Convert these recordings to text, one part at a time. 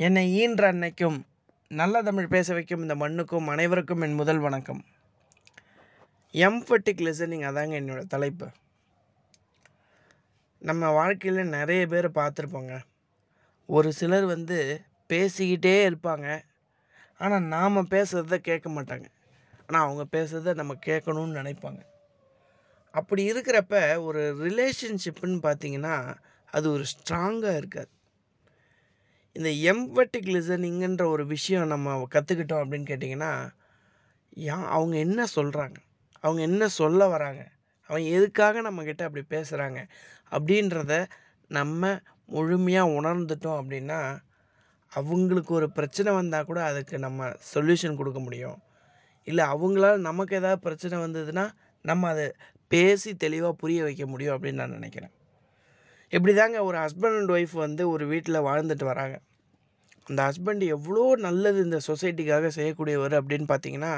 என்னை ஈன்ற அன்னைக்கும் நல்ல தமிழ் பேச வைக்கும் இந்த மண்ணுக்கும் அனைவருக்கும் என் முதல் வணக்கம். எம்ஃபட்டிக் லிசனிங் அதாங்க என்னோடய தலைப்பு. நம்ம வாழ்க்கையில் நிறைய பேர் பார்த்துருப்போங்க. ஒரு சிலர் வந்து பேசிக்கிட்டே இருப்பாங்க. ஆனால் நாம் பேசுகிறத கேட்க மாட்டாங்க. ஆனால் அவங்க பேசுகிறத நம்ம கேட்கணும்னு நினைப்பாங்க. அப்படி இருக்கிறப்ப ஒரு ரிலேஷன்ஷிப்புன்னு பார்த்தீங்கன்னா அது ஒரு ஸ்ட்ராங்காக இருக்காது. இந்த எம்பட்டிக் லிசனிங்குன்ற ஒரு விஷயம் நம்ம கற்றுக்கிட்டோம் அப்படின்னு கேட்டிங்கன்னா யா அவங்க என்ன சொல்கிறாங்க அவங்க என்ன சொல்ல வராங்க? அவங்க எதுக்காக நம்மக்கிட்ட அப்படி பேசுகிறாங்க அப்படின்றத நம்ம முழுமையாக உணர்ந்துட்டோம் அப்படின்னா அவங்களுக்கு ஒரு பிரச்சனை வந்தால் கூட அதுக்கு நம்ம சொல்யூஷன் கொடுக்க முடியும். இல்லை அவங்களால நமக்கு ஏதாவது பிரச்சனை வந்ததுன்னா நம்ம அதை பேசி தெளிவாக புரிய வைக்க முடியும் அப்படின்னு நான் நினைக்கிறேன். இப்படி தாங்க ஒரு ஹஸ்பண்ட் அண்ட் ஒய்ஃப் வந்து ஒரு வீட்டில் வாழ்ந்துட்டு வராங்க. அந்த ஹஸ்பண்ட் எவ்வளோ நல்லது இந்த சொசைட்டிக்காக செய்யக்கூடியவர் அப்படின்னு பார்த்தீங்கன்னா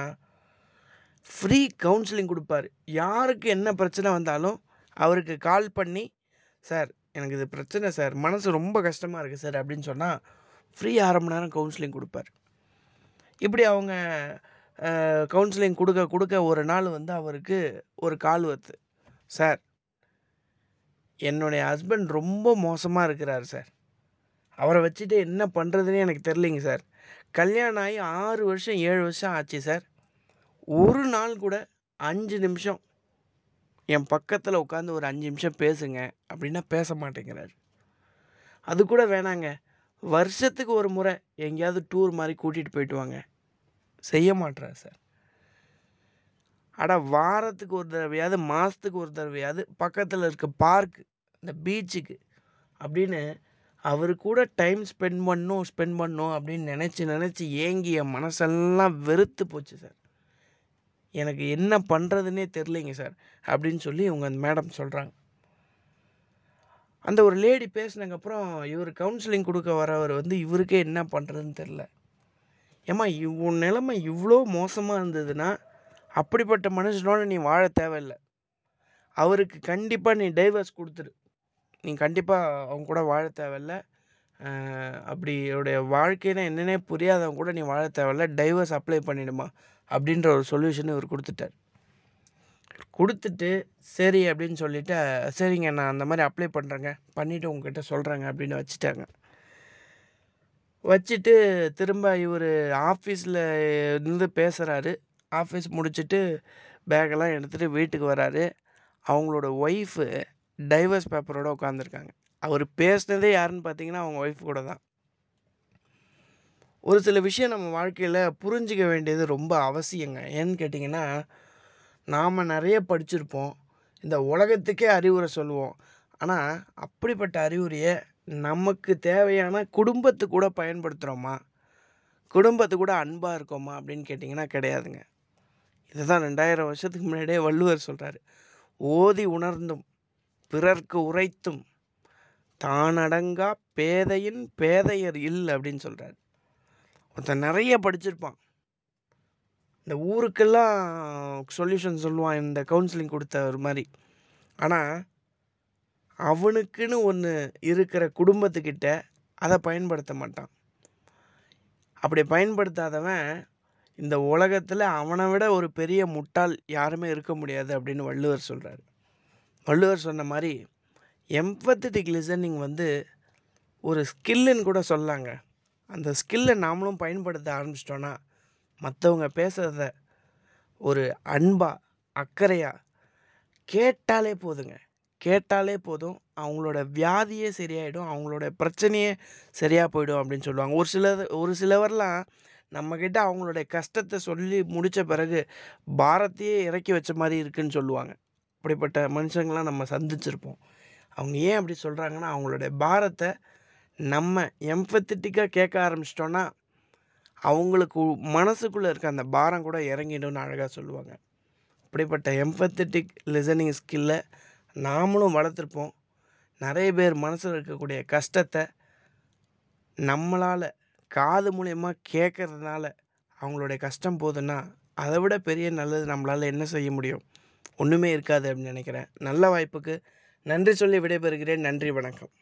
ஃப்ரீ கவுன்சிலிங் கொடுப்பார். யாருக்கு என்ன பிரச்சனை வந்தாலும் அவருக்கு கால் பண்ணி சார் எனக்கு இது பிரச்சனை சார் மனசு ரொம்ப கஷ்டமாக இருக்குது சார் அப்படின்னு சொன்னால் ஃப்ரீ அரை மணி நேரம் கவுன்சிலிங் கொடுப்பார். இப்படி அவங்க கவுன்சிலிங் கொடுக்க கொடுக்க ஒரு நாள் வந்து அவருக்கு ஒரு கால் வருது. சார் என்னுடைய ஹஸ்பண்ட் ரொம்ப மோசமாக இருக்கிறார் சார். அவரை வச்சுட்டு என்ன பண்ணுறதுனே எனக்கு தெரிலிங்க சார். கல்யாணம் ஆகி ஆறு வருஷம் ஏழு வருஷம் ஆச்சு சார். ஒரு நாள் கூட அஞ்சு நிமிஷம் என் பக்கத்தில் உட்காந்து ஒரு அஞ்சு நிமிஷம் பேசுங்க அப்படின்னா பேச மாட்டேங்கிறார். அது கூட வேணாங்க. வருஷத்துக்கு ஒரு முறை எங்கேயாவது டூர் மாதிரி கூட்டிகிட்டு போயிட்டு வாங்க. செய்ய மாட்றார் சார். அட வாரத்துக்கு ஒரு தடவையாவது மாதத்துக்கு ஒரு தடவையாவது பக்கத்தில் இருக்க பார்க்கு இந்த பீச்சுக்கு அப்படின்னு அவர் கூட டைம் ஸ்பெண்ட் பண்ணும் ஸ்பெண்ட் பண்ணும் அப்படின்னு நினச்சி நினச்சி ஏங்கி என் மனசெல்லாம் வெறுத்து போச்சு சார் எனக்கு என்ன பண்ணுறதுனே தெரிலிங்க சார் அப்படின்னு சொல்லி இவங்க அந்த மேடம் சொல்கிறாங்க அந்த ஒரு லேடி பேசினதுக்கப்புறம் இவர் கவுன்சிலிங் கொடுக்க வரவர் வந்து இவருக்கே என்ன பண்ணுறதுன்னு தெரில ஏம்மா இவ் நிலமை இவ்வளோ மோசமாக இருந்ததுன்னா அப்படிப்பட்ட மனுஷனோட நீ வாழ தேவையில்லை. அவருக்கு கண்டிப்பாக நீ டைவர்ஸ் கொடுத்துரு. நீ கண்டிப்பாக அவங்க கூட வாழ தேவையில்ல. அப்படி அவருடைய வாழ்க்கைனா என்னென்னே புரியாதவங்க கூட நீ வாழ தேவையில்ல. டைவர்ஸ் அப்ளை பண்ணிவிடுமா அப்படின்ற ஒரு சொல்யூஷன் இவர் கொடுத்துட்டார். கொடுத்துட்டு சரி அப்படின்னு சொல்லிவிட்டு சரிங்க நான் அந்த மாதிரி அப்ளை பண்ணுறேங்க பண்ணிவிட்டு உங்ககிட்ட சொல்கிறேங்க அப்படின்னு வச்சுட்டாங்க. வச்சுட்டு திரும்ப இவர் ஆஃபீஸில் இருந்து பேசுகிறாரு ஆஃபீஸ் முடிச்சுட்டு பேக்கெல்லாம் எடுத்துகிட்டு வீட்டுக்கு வராரு. அவங்களோட ஒய்ஃபு டைவர்ஸ் பேப்பரோடு உட்காந்துருக்காங்க அவர் பேசினதே யாருன்னு பார்த்தீங்கன்னா அவங்க ஒய்ஃப் கூட தான். ஒரு சில விஷயம் நம்ம வாழ்க்கையில் புரிஞ்சிக்க வேண்டியது ரொம்ப அவசியங்க. ஏன்னு கேட்டிங்கன்னா நாம் நிறைய படிச்சிருப்போம். இந்த உலகத்துக்கே அறிவுரை சொல்லுவோம். ஆனால் அப்படிப்பட்ட அறிவுரையை நமக்கு தேவையான குடும்பத்து கூட பயன்படுத்துகிறோமா குடும்பத்து கூட அன்பாக இருக்கோமா? அப்படின்னு கேட்டிங்கன்னா கிடையாதுங்க. இதுதான் ரெண்டாயிரம் வருஷத்துக்கு முன்னாடியே வள்ளுவர் சொல்கிறாரு ஓதி உணர்ந்தும் பிறர்க்கு உரைத்தும் தானடங்கா பேதையின் பேதையர் இல் அப்படின்னு சொல்கிறார் ஒருத்தன் நிறைய படிச்சிருப்பான். இந்த ஊருக்கெல்லாம் சொல்யூஷன் சொல்லுவான் இந்த கவுன்சிலிங் கொடுத்த ஒரு மாதிரி. ஆனால் அவனுக்குன்னு ஒன்று இருக்கிற குடும்பத்துக்கிட்ட அதை பயன்படுத்த மாட்டான். அப்படி பயன்படுத்தாதவன் இந்த உலகத்தில் அவனை விட ஒரு பெரிய முட்டாள் யாருமே இருக்க முடியாது அப்படின்னு வள்ளுவர் சொல்கிறார் வள்ளுவர் சொன்ன மாதிரி எம்பத்தட்டிக் லிசனிங் வந்து ஒரு ஸ்கில்லுன்னு கூட சொல்லாங்க அந்த ஸ்கில்லை நாமளும் பயன்படுத்த ஆரம்பிச்சிட்டோன்னா மற்றவங்க பேசுகிறத ஒரு அன்பாக அக்கறையாக கேட்டாலே போதுங்க. கேட்டாலே போதும். அவங்களோட வியாதியே சரியாயிடும். அவங்களோட பிரச்சனையே சரியாக போயிடும் அப்படின்னு சொல்லுவாங்க. ஒரு சிலர் ஒரு சிலவர்லாம் நம்மக்கிட்ட அவங்களுடைய கஷ்டத்தை சொல்லி முடித்த பிறகு பாரத்தையே இறக்கி வச்ச மாதிரி இருக்குன்னு சொல்லுவாங்க. அப்படிப்பட்ட மனுஷங்களாம் நம்ம சந்திச்சிருப்போம். அவங்க ஏன் அப்படி சொல்கிறாங்கன்னா அவங்களுடைய பாரத்தை நம்ம எம்பத்தட்டிக்காக கேட்க ஆரம்பிச்சிட்டோன்னா அவங்களுக்கு மனசுக்குள்ளே இருக்க அந்த பாரம் கூட இறங்கிடும்னு அழகாக சொல்லுவாங்க. அப்படிப்பட்ட எம்பத்தட்டிக் லிசனிங் ஸ்கில்லை நாமளும் வளர்த்துருப்போம். நிறைய பேர் மனசில் இருக்கக்கூடிய கஷ்டத்தை நம்மளால் காது மூலயமா கேட்கறதுனால அவங்களுடைய கஷ்டம் போகுதுன்னா அதை விட பெரிய நல்லது நம்மளால் என்ன செய்ய முடியும்? ஒன்றுமே இருக்காது அப்படின்னு நினைக்கிறேன். நல்ல வாய்ப்புக்கு நன்றி சொல்லி விடைபெறுகிறேன். நன்றி வணக்கம்.